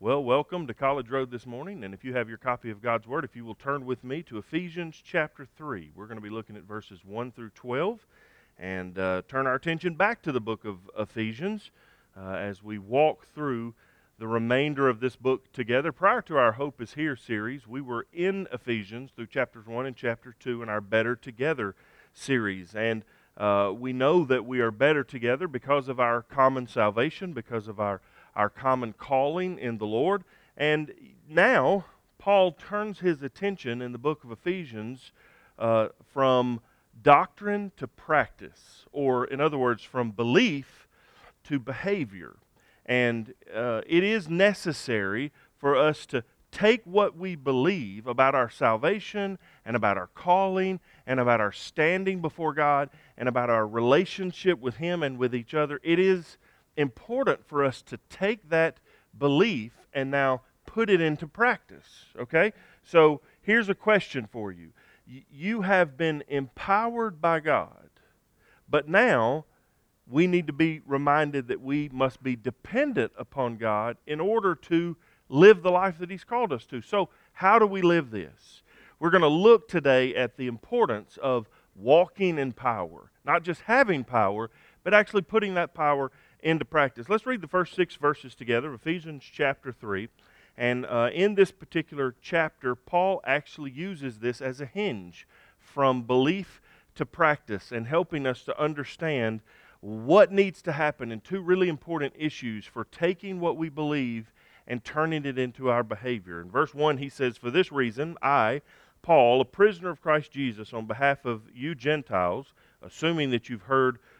Well, welcome to College Road this morning. And if you have your copy of God's Word, if you will turn with me to Ephesians chapter 3, we're going to be looking at verses 1 through 12 and uh, turn our attention back to the book of Ephesians uh, as we walk through the remainder of this book together. Prior to our Hope is Here series, we were in Ephesians through chapters 1 and chapter 2 in our Better Together series. And uh, we know that we are better together because of our common salvation, because of our, our common calling in the Lord. And now, Paul turns his attention in the book of Ephesians uh, from doctrine to practice, or in other words, from belief to behavior. And uh, it is necessary for us to take what we believe about our salvation and about our calling and about our standing before God and about our relationship with Him and with each other. It is important for us to take that belief and now put it into practice. Okay? So here's a question for you You have been empowered by God, but now we need to be reminded that we must be dependent upon God in order to live the life that He's called us to. So, how do we live this? We're going to look today at the importance of walking in power, not just having power, but actually putting that power into practice. Let's read the first six verses together, Ephesians chapter 3. And uh, in this particular chapter, Paul actually uses this as a hinge from belief to practice and helping us to understand what needs to happen in two really important issues for taking what we believe and turning it into our behavior. In verse 1, he says, For this reason, I, Paul, a prisoner of Christ Jesus, on behalf of you Gentiles, assuming that you've heard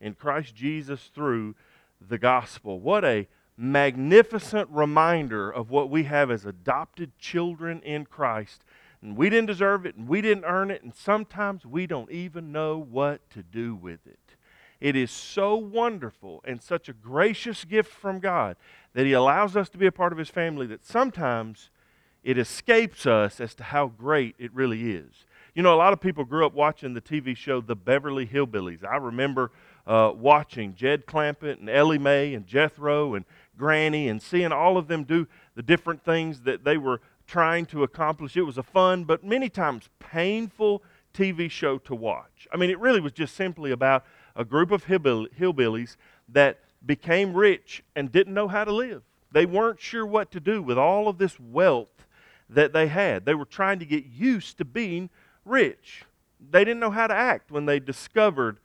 in Christ Jesus through the gospel. What a magnificent reminder of what we have as adopted children in Christ. And we didn't deserve it, and we didn't earn it, and sometimes we don't even know what to do with it. It is so wonderful and such a gracious gift from God that He allows us to be a part of His family that sometimes it escapes us as to how great it really is. You know, a lot of people grew up watching the TV show The Beverly Hillbillies. I remember uh, watching Jed Clampett and Ellie Mae and Jethro and Granny and seeing all of them do the different things that they were trying to accomplish. It was a fun, but many times painful TV show to watch. I mean, it really was just simply about a group of hillbillies that became rich and didn't know how to live. They weren't sure what to do with all of this wealth that they had. They were trying to get used to being rich. They didn't know how to act when they discovered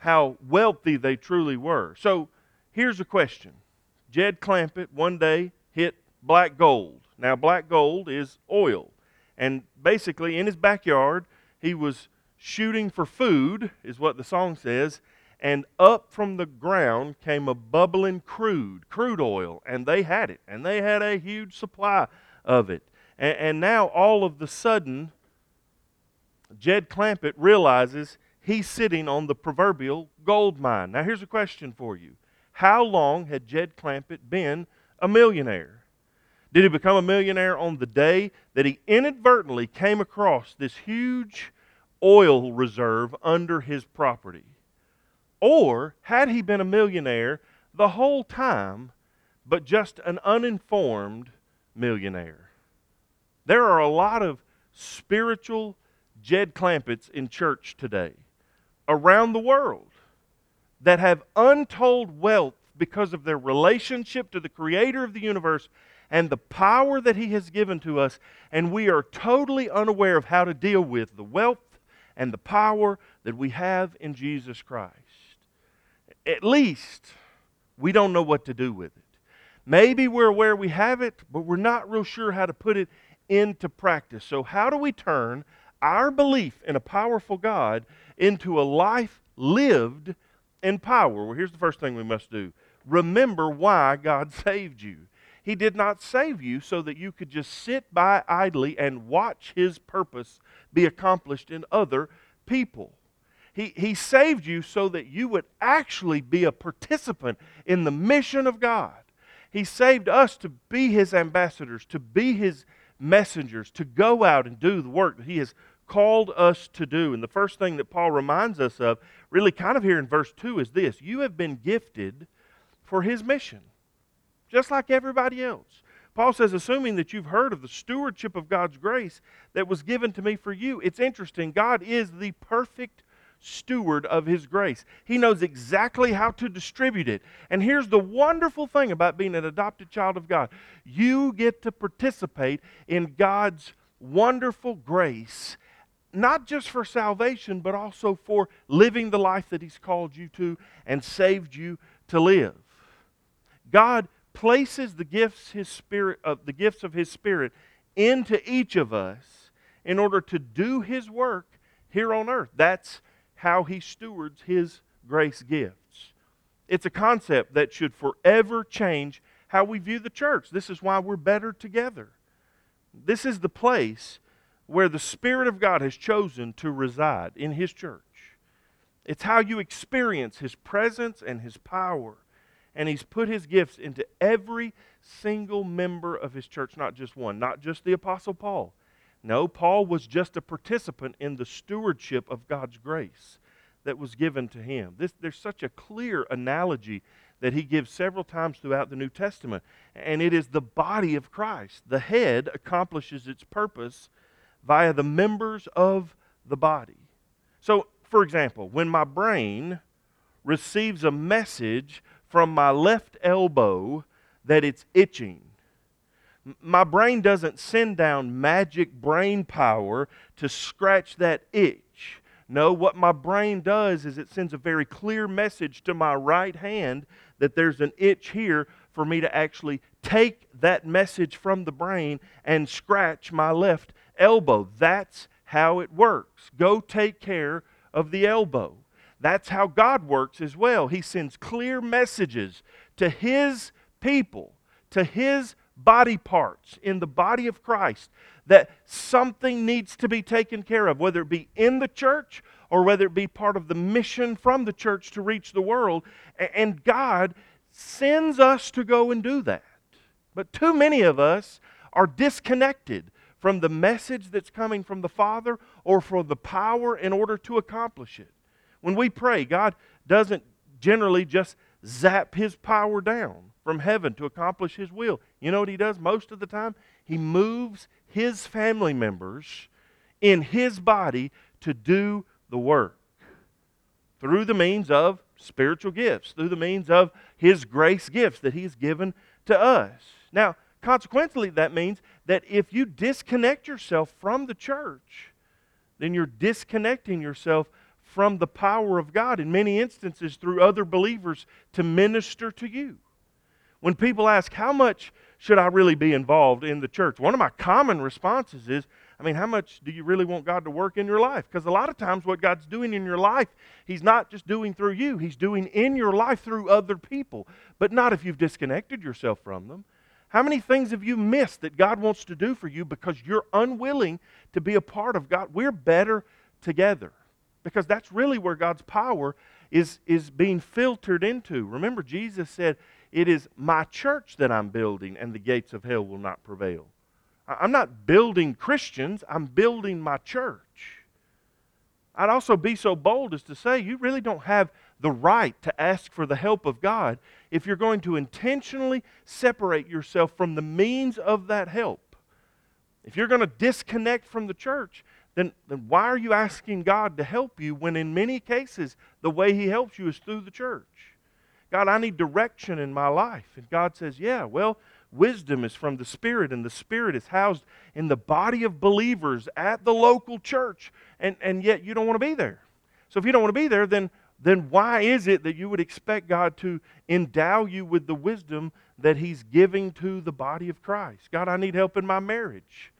how wealthy they truly were. So here's a question Jed Clampett one day hit black gold. Now, black gold is oil. And basically, in his backyard, he was shooting for food, is what the song says, and up from the ground came a bubbling crude, crude oil, and they had it, and they had a huge supply of it. And, and now, all of the sudden, Jed Clampett realizes he's sitting on the proverbial gold mine. Now, here's a question for you how long had Jed Clampett been a millionaire? Did he become a millionaire on the day that he inadvertently came across this huge oil reserve under his property? Or had he been a millionaire the whole time, but just an uninformed millionaire? There are a lot of spiritual Jed Clampetts in church today around the world that have untold wealth because of their relationship to the creator of the universe and the power that he has given to us, and we are totally unaware of how to deal with the wealth and the power that we have in Jesus Christ. At least we don't know what to do with it. Maybe we're aware we have it, but we're not real sure how to put it into practice. So, how do we turn our belief in a powerful God into a life lived in power. Well, here's the first thing we must do remember why God saved you. He did not save you so that you could just sit by idly and watch His purpose be accomplished in other people. He, he saved you so that you would actually be a participant in the mission of God. He saved us to be His ambassadors, to be His messengers, to go out and do the work that He has called us to do. And the first thing that Paul reminds us of, really kind of here in verse 2, is this You have been gifted for His mission, just like everybody else. Paul says, assuming that you've heard of the stewardship of God's grace that was given to me for you, it's interesting. God is the perfect steward of His grace. He knows exactly how to distribute it. And here's the wonderful thing about being an adopted child of God you get to participate in God's wonderful grace, not just for salvation, but also for living the life that He's called you to and saved you to live. God places the gifts his spirit of the gifts of his spirit into each of us in order to do his work here on earth. That's how he stewards his grace gifts. It's a concept that should forever change how we view the church. This is why we're better together. This is the place where the Spirit of God has chosen to reside in His church. It's how you experience His presence and His power. And He's put His gifts into every single member of His church, not just one, not just the Apostle Paul, no, Paul was just a participant in the stewardship of God's grace that was given to him. This, there's such a clear analogy that he gives several times throughout the New Testament. And it is the body of Christ. The head accomplishes its purpose via the members of the body. So, for example, when my brain receives a message from my left elbow that it's itching, my brain doesn't send down magic brain power to scratch that itch. No, what my brain does is it sends a very clear message to my right hand that there's an itch here for me to actually take that message from the brain and scratch my left elbow. That's how it works. Go take care of the elbow. That's how God works as well. He sends clear messages to His people, to His body parts in the body of Christ that something needs to be taken care of, whether it be in the church or whether it be part of the mission from the church to reach the world. And God sends us to go and do that. But too many of us are disconnected from the message that's coming from the Father or from the power in order to accomplish it. When we pray, God doesn't generally just zap His power down from heaven to accomplish His will. You know what He does most of the time? He moves His family members in His body to do the work through the means of spiritual gifts, through the means of His grace gifts that He's given to us. Now, consequently, that means that if you disconnect yourself from the church, then you're disconnecting yourself from the power of God in many instances through other believers to minister to you. When people ask, How much should I really be involved in the church? One of my common responses is, I mean, how much do you really want God to work in your life? Because a lot of times, what God's doing in your life, He's not just doing through you, He's doing in your life through other people, but not if you've disconnected yourself from them. How many things have you missed that God wants to do for you because you're unwilling to be a part of God? We're better together because that's really where God's power is, is being filtered into. Remember, Jesus said, it is my church that I'm building, and the gates of hell will not prevail. I'm not building Christians, I'm building my church. I'd also be so bold as to say you really don't have the right to ask for the help of God if you're going to intentionally separate yourself from the means of that help. If you're going to disconnect from the church, then, then why are you asking God to help you when in many cases the way He helps you is through the church? God, I need direction in my life. And God says, Yeah, well, wisdom is from the Spirit, and the Spirit is housed in the body of believers at the local church, and, and yet you don't want to be there. So if you don't want to be there, then, then why is it that you would expect God to endow you with the wisdom that He's giving to the body of Christ? God, I need help in my marriage.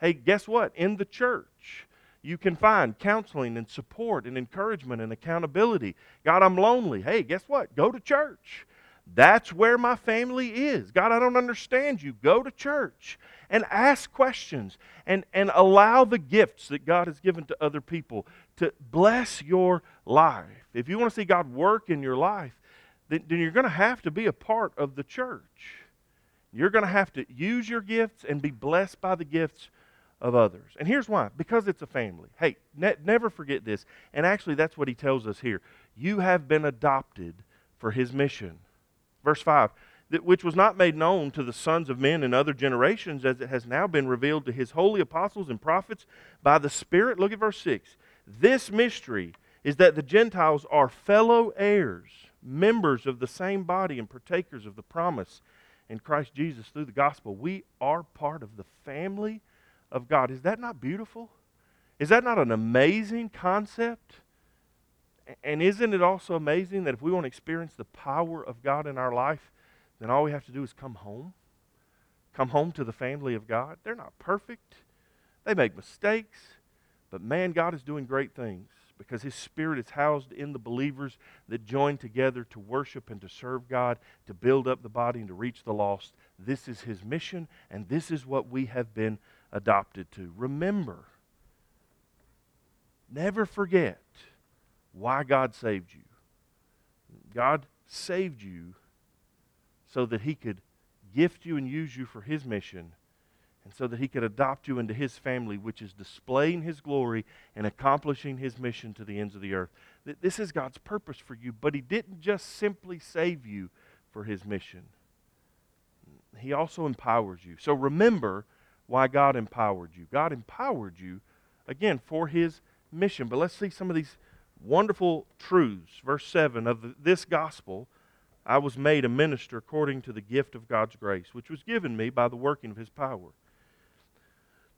Hey, guess what? In the church, you can find counseling and support and encouragement and accountability. God, I'm lonely. Hey, guess what? Go to church. That's where my family is. God, I don't understand you. Go to church and ask questions and, and allow the gifts that God has given to other people to bless your life. If you want to see God work in your life, then, then you're going to have to be a part of the church. You're going to have to use your gifts and be blessed by the gifts of others. And here's why because it's a family. Hey, ne- never forget this. And actually, that's what he tells us here. You have been adopted for his mission. Verse 5 which was not made known to the sons of men in other generations, as it has now been revealed to his holy apostles and prophets by the Spirit. Look at verse 6. This mystery is that the Gentiles are fellow heirs, members of the same body, and partakers of the promise in Christ Jesus through the gospel. We are part of the family of God. Is that not beautiful? Is that not an amazing concept? And isn't it also amazing that if we want to experience the power of God in our life, then all we have to do is come home? Come home to the family of God. They're not perfect, they make mistakes, but man, God is doing great things because His Spirit is housed in the believers that join together to worship and to serve God, to build up the body and to reach the lost. This is His mission, and this is what we have been adopted to. Remember, never forget why God saved you. God saved you so that He could gift you and use you for His mission, and so that He could adopt you into His family, which is displaying His glory and accomplishing His mission to the ends of the earth. This is God's purpose for you, but He didn't just simply save you for His mission, He also empowers you. So remember why God empowered you. God empowered you, again, for His mission. But let's see some of these wonderful truths. Verse 7 of this gospel I was made a minister according to the gift of God's grace, which was given me by the working of his power.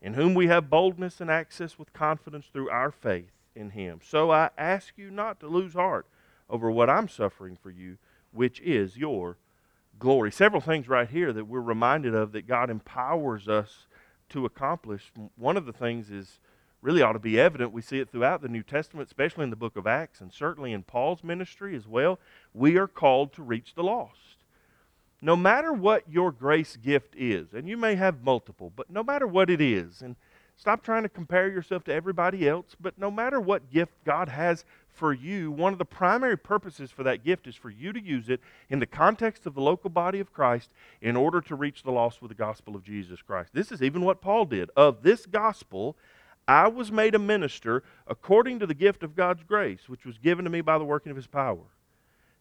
in whom we have boldness and access with confidence through our faith in him. So I ask you not to lose heart over what I'm suffering for you, which is your glory. Several things right here that we're reminded of that God empowers us to accomplish. One of the things is really ought to be evident. We see it throughout the New Testament, especially in the book of Acts, and certainly in Paul's ministry as well. We are called to reach the lost. No matter what your grace gift is, and you may have multiple, but no matter what it is, and stop trying to compare yourself to everybody else, but no matter what gift God has for you, one of the primary purposes for that gift is for you to use it in the context of the local body of Christ in order to reach the lost with the gospel of Jesus Christ. This is even what Paul did. Of this gospel, I was made a minister according to the gift of God's grace, which was given to me by the working of his power.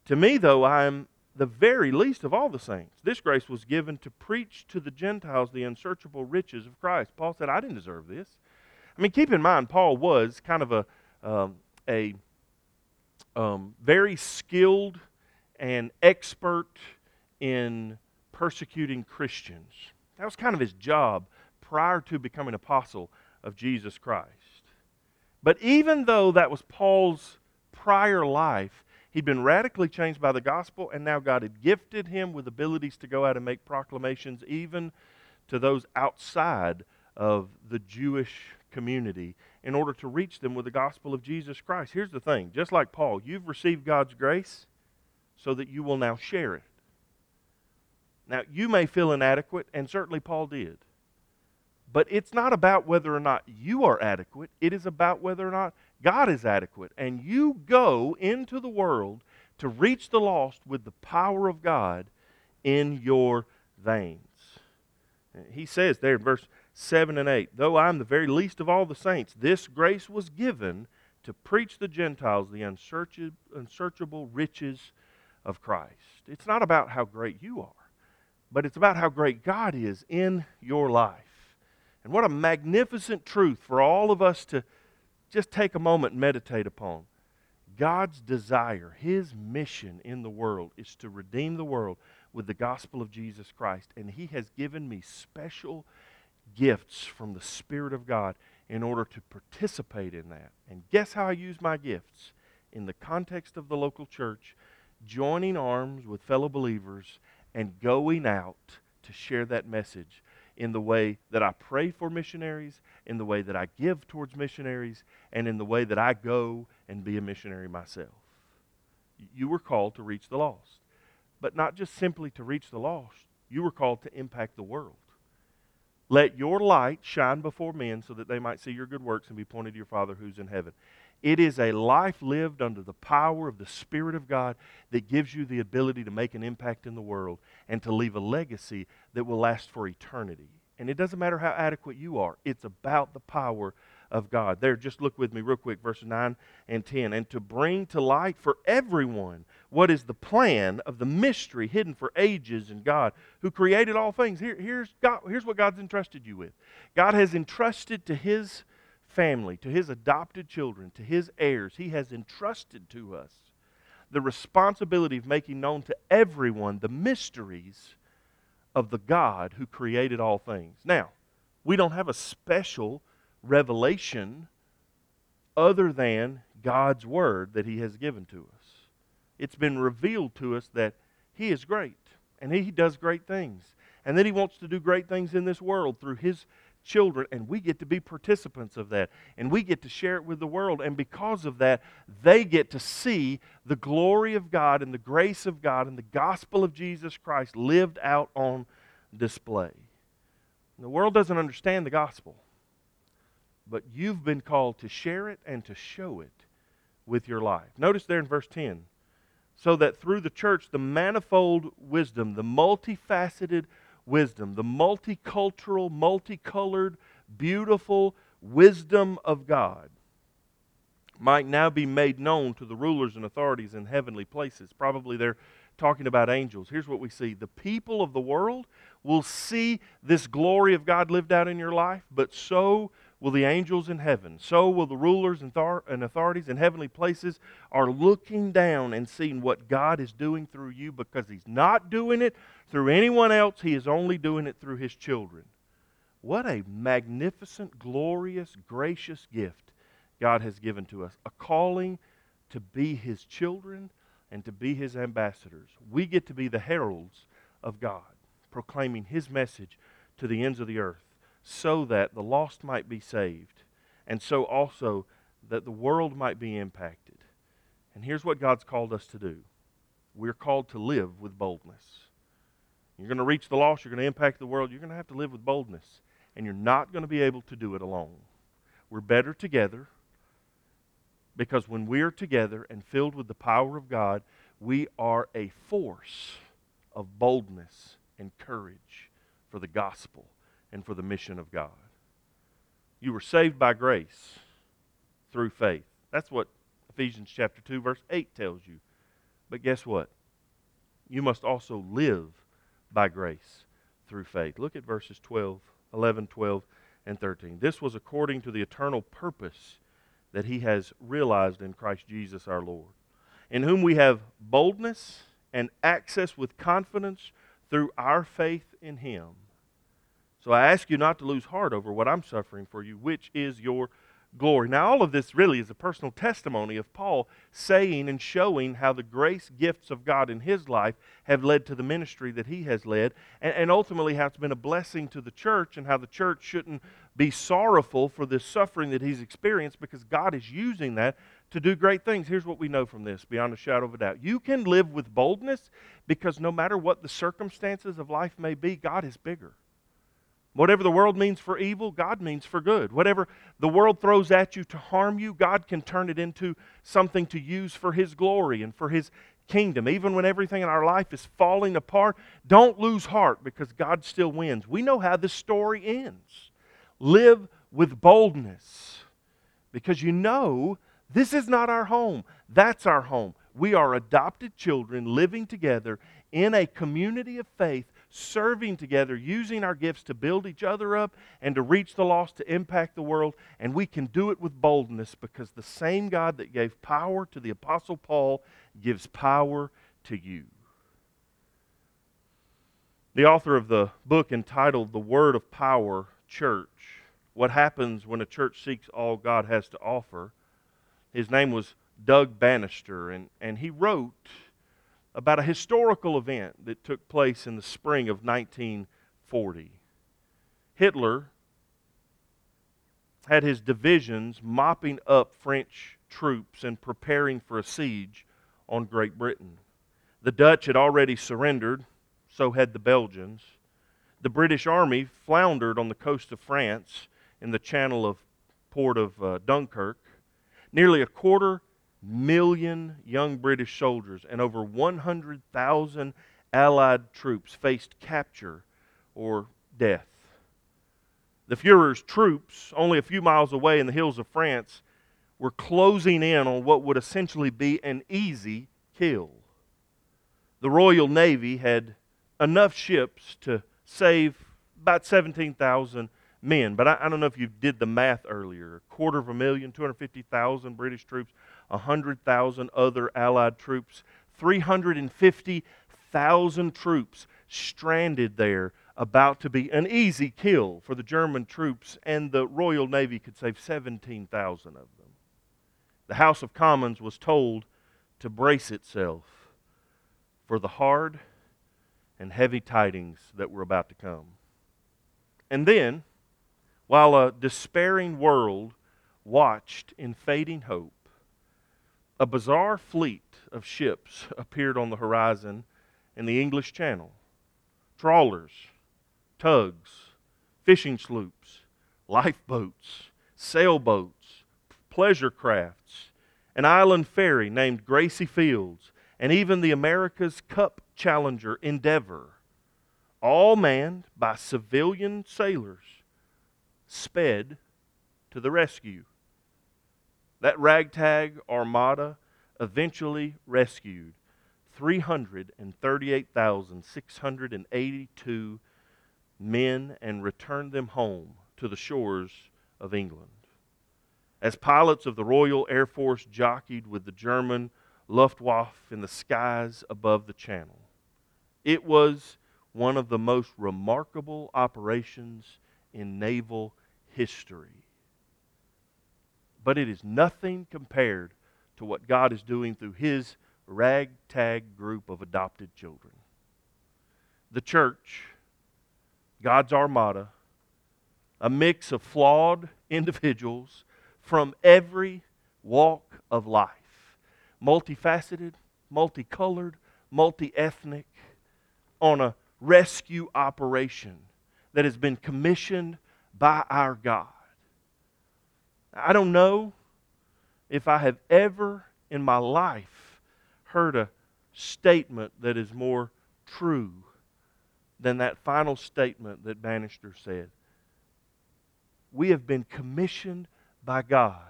To me, though, I am the very least of all the saints. This grace was given to preach to the Gentiles the unsearchable riches of Christ. Paul said, I didn't deserve this. I mean, keep in mind, Paul was kind of a, um, a um, very skilled and expert in persecuting Christians. That was kind of his job prior to becoming apostle of Jesus Christ. But even though that was Paul's prior life, he'd been radically changed by the gospel, and now God had gifted him with abilities to go out and make proclamations even to those outside of the Jewish community in order to reach them with the gospel of Jesus Christ. Here's the thing just like Paul, you've received God's grace so that you will now share it. Now, you may feel inadequate, and certainly Paul did. But it's not about whether or not you are adequate, it is about whether or not God is adequate. And you go into the world to reach the lost with the power of God in your veins. He says there in verse 7 and 8 Though I am the very least of all the saints, this grace was given to preach the Gentiles the unsearchable riches of Christ. It's not about how great you are, but it's about how great God is in your life. And what a magnificent truth for all of us to just take a moment and meditate upon. God's desire, His mission in the world is to redeem the world with the gospel of Jesus Christ. And He has given me special gifts from the Spirit of God in order to participate in that. And guess how I use my gifts? In the context of the local church, joining arms with fellow believers and going out to share that message in the way that I pray for missionaries, in the way that I give towards missionaries, and in the way that I go and be a missionary myself. You were called to reach the lost, but not just simply to reach the lost, you were called to impact the world. Let your light shine before men so that they might see your good works and be pointed to your Father who's in heaven. It is a life lived under the power of the Spirit of God that gives you the ability to make an impact in the world and to leave a legacy that will last for eternity. And it doesn't matter how adequate you are, it's about the power of God. There, just look with me real quick, verses 9 and 10. And to bring to light for everyone what is the plan of the mystery hidden for ages in God who created all things. Here, here's, God, here's what God's entrusted you with God has entrusted to His family, to His adopted children, to His heirs, He has entrusted to us the responsibility of making known to everyone the mysteries of the God who created all things. Now, we don't have a special revelation other than God's Word that He has given to us. It's been revealed to us that He is great and He does great things and that He wants to do great things in this world through His children, and we get to be participants of that. And we get to share it with the world. And because of that, they get to see the glory of God and the grace of God and the gospel of Jesus Christ lived out on display. And the world doesn't understand the gospel but you've been called to share it and to show it with your life. Notice there in verse 10 so that through the church, the manifold wisdom, the multifaceted wisdom, the multicultural, multicolored, beautiful wisdom of God might now be made known to the rulers and authorities in heavenly places. Probably they're talking about angels. Here's what we see the people of the world will see this glory of God lived out in your life, but so will the angels in heaven. So will the rulers and, authorities in heavenly places are looking down and seeing what God is doing through you because He's not doing it through anyone else. He is only doing it through His children. What a magnificent, glorious, gracious gift God has given to us. A calling to be His children and to be His ambassadors. We get to be the heralds of God, proclaiming His message to the ends of the earth so that the lost might be saved, and so also that the world might be impacted. And here's what God's called us to do we're called to live with boldness. You're going to reach the lost, you're going to impact the world, you're going to have to live with boldness. And you're not going to be able to do it alone. We're better together because when we're together and filled with the power of God, we are a force of boldness and courage for the gospel and for the mission of God. You were saved by grace through faith. That's what Ephesians chapter 2 verse 8 tells you. But guess what? You must also live by grace through faith. Look at verses 12, 11, 12, and 13. This was according to the eternal purpose that he has realized in Christ Jesus our Lord, in whom we have boldness and access with confidence through our faith in him. So I ask you not to lose heart over what I'm suffering for you, which is your glory. Now, all of this really is a personal testimony of Paul saying and showing how the grace gifts of God in his life have led to the ministry that he has led, and, and ultimately how it's been a blessing to the church, and how the church shouldn't be sorrowful for this suffering that he's experienced because God is using that to do great things. Here's what we know from this beyond a shadow of a doubt. You can live with boldness because no matter what the circumstances of life may be, God is bigger. Whatever the world means for evil, God means for good. Whatever the world throws at you to harm you, God can turn it into something to use for His glory and for His kingdom. Even when everything in our life is falling apart, don't lose heart because God still wins. We know how this story ends. Live with boldness because you know this is not our home, that's our home. We are adopted children living together in a community of faith serving together, using our gifts to build each other up and to reach the lost, to impact the world. And we can do it with boldness because the same God that gave power to the Apostle Paul gives power to you. The author of the book entitled The Word of Power Church What Happens When a Church Seeks All God Has to Offer. His name was Doug Banister, and, and he wrote about a historical event that took place in the spring of 1940. Hitler had his divisions mopping up French troops and preparing for a siege on Great Britain. The Dutch had already surrendered so had the Belgians. The British Army floundered on the coast of France in the channel of port of uh, Dunkirk. Nearly a quarter million young British soldiers and over 100,000 Allied troops faced capture or death. The Fuhrer's troops, only a few miles away in the hills of France, were closing in on what would essentially be an easy kill. The Royal Navy had enough ships to save about 17,000 men. But I, I, don't know if you did the math earlier. A quarter of a million, 250,000 British troops, 100,000 other Allied troops, 350,000 troops stranded there, about to be an easy kill for the German troops, and the Royal Navy could save 17,000 of them. The House of Commons was told to brace itself for the hard and heavy tidings that were about to come. And then, while a despairing world watched in fading hope, a bizarre fleet of ships appeared on the horizon in the English Channel trawlers, tugs, fishing sloops, lifeboats, sailboats, pleasure crafts, an island ferry named Gracie Fields, and even the America's Cup Challenger Endeavor, all manned by civilian sailors, sped to the rescue. That ragtag armada eventually rescued 338,682 men and returned them home to the shores of England. As pilots of the Royal Air Force jockeyed with the German Luftwaffe in the skies above the channel. It was one of the most remarkable operations in naval history. But it is nothing compared to what God is doing through His ragtag group of adopted children. The church, God's armada, a mix of flawed individuals from every walk of life multifaceted, multicolored, multi ethnic, on a rescue operation that has been commissioned by our God. I don't know if I have ever in my life heard a statement that is more true than that final statement that Banister said. We have been commissioned by God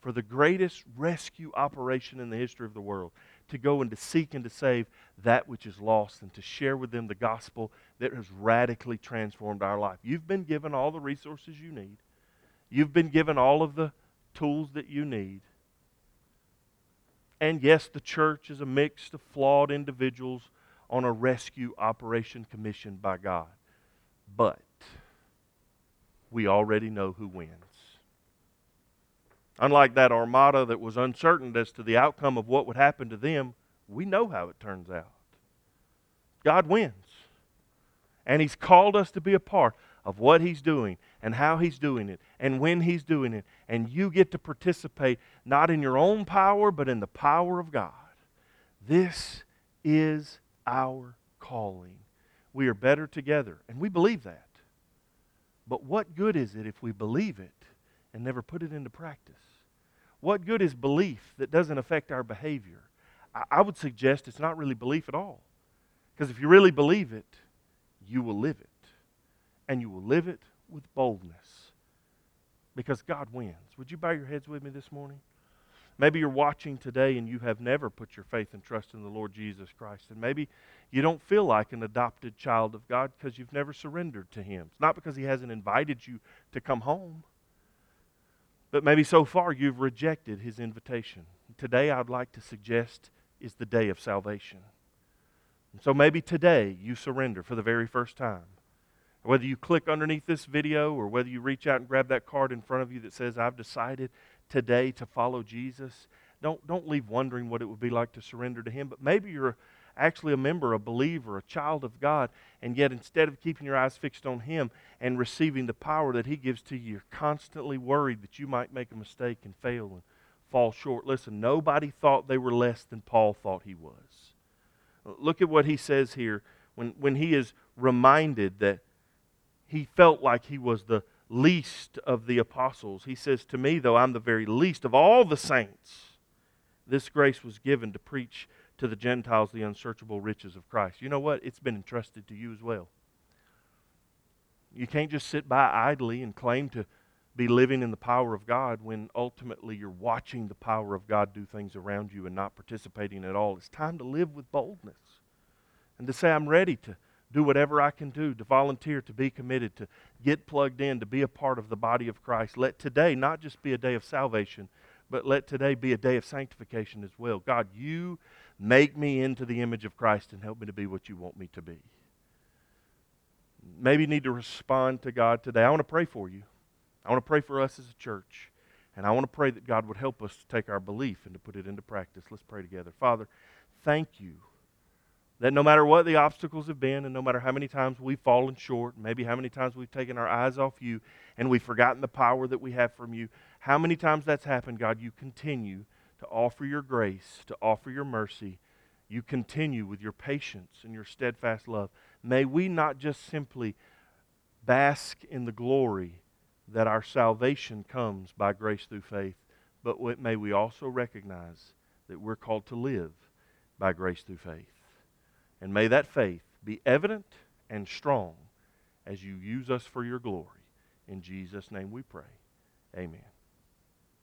for the greatest rescue operation in the history of the world to go and to seek and to save that which is lost and to share with them the gospel that has radically transformed our life. You've been given all the resources you need, you've been given all of the tools that you need. And yes, the church is a mix of flawed individuals on a rescue operation commissioned by God. But we already know who wins. Unlike that armada that was uncertain as to the outcome of what would happen to them, we know how it turns out. God wins. And He's called us to be a part of what He's doing and how He's doing it and when He's doing it. And you get to participate not in your own power, but in the power of God. This is our calling. We are better together, and we believe that. But what good is it if we believe it and never put it into practice? What good is belief that doesn't affect our behavior? I, I would suggest it's not really belief at all. Because if you really believe it, you will live it. And you will live it with boldness. Because God wins. Would you bow your heads with me this morning? Maybe you're watching today and you have never put your faith and trust in the Lord Jesus Christ. And maybe you don't feel like an adopted child of God because you've never surrendered to Him. It's not because He hasn't invited you to come home. But maybe so far you've rejected his invitation. Today, I'd like to suggest is the day of salvation. And so maybe today you surrender for the very first time. Whether you click underneath this video or whether you reach out and grab that card in front of you that says, I've decided today to follow Jesus, don't, don't leave wondering what it would be like to surrender to Him. But maybe you're actually a member, a believer, a child of God, and yet instead of keeping your eyes fixed on Him and receiving the power that He gives to you, you're constantly worried that you might make a mistake and fail and fall short. Listen, nobody thought they were less than Paul thought he was. Look at what he says here when, when he is reminded that he felt like he was the least of the apostles. He says, To me, though I'm the very least of all the saints, this grace was given to preach to the Gentiles the unsearchable riches of Christ. You know what? It's been entrusted to you as well. You can't just sit by idly and claim to be living in the power of God when ultimately you're watching the power of God do things around you and not participating at all. It's time to live with boldness and to say, I'm ready to do whatever I can do, to volunteer, to be committed, to get plugged in, to be a part of the body of Christ. Let today not just be a day of salvation, but let today be a day of sanctification as well. God, you make me into the image of Christ and help me to be what you want me to be. Maybe you need to respond to God today. I want to pray for you. I want to pray for us as a church. And I want to pray that God would help us to take our belief and to put it into practice. Let's pray together. Father, thank you that no matter what the obstacles have been, and no matter how many times we've fallen short, maybe how many times we've taken our eyes off you and we've forgotten the power that we have from you, how many times that's happened, God, you continue to offer your grace, to offer your mercy. You continue with your patience and your steadfast love. May we not just simply bask in the glory that our salvation comes by grace through faith, but may we also recognize that we're called to live by grace through faith. And may that faith be evident and strong as you use us for your glory. In Jesus' name we pray. Amen.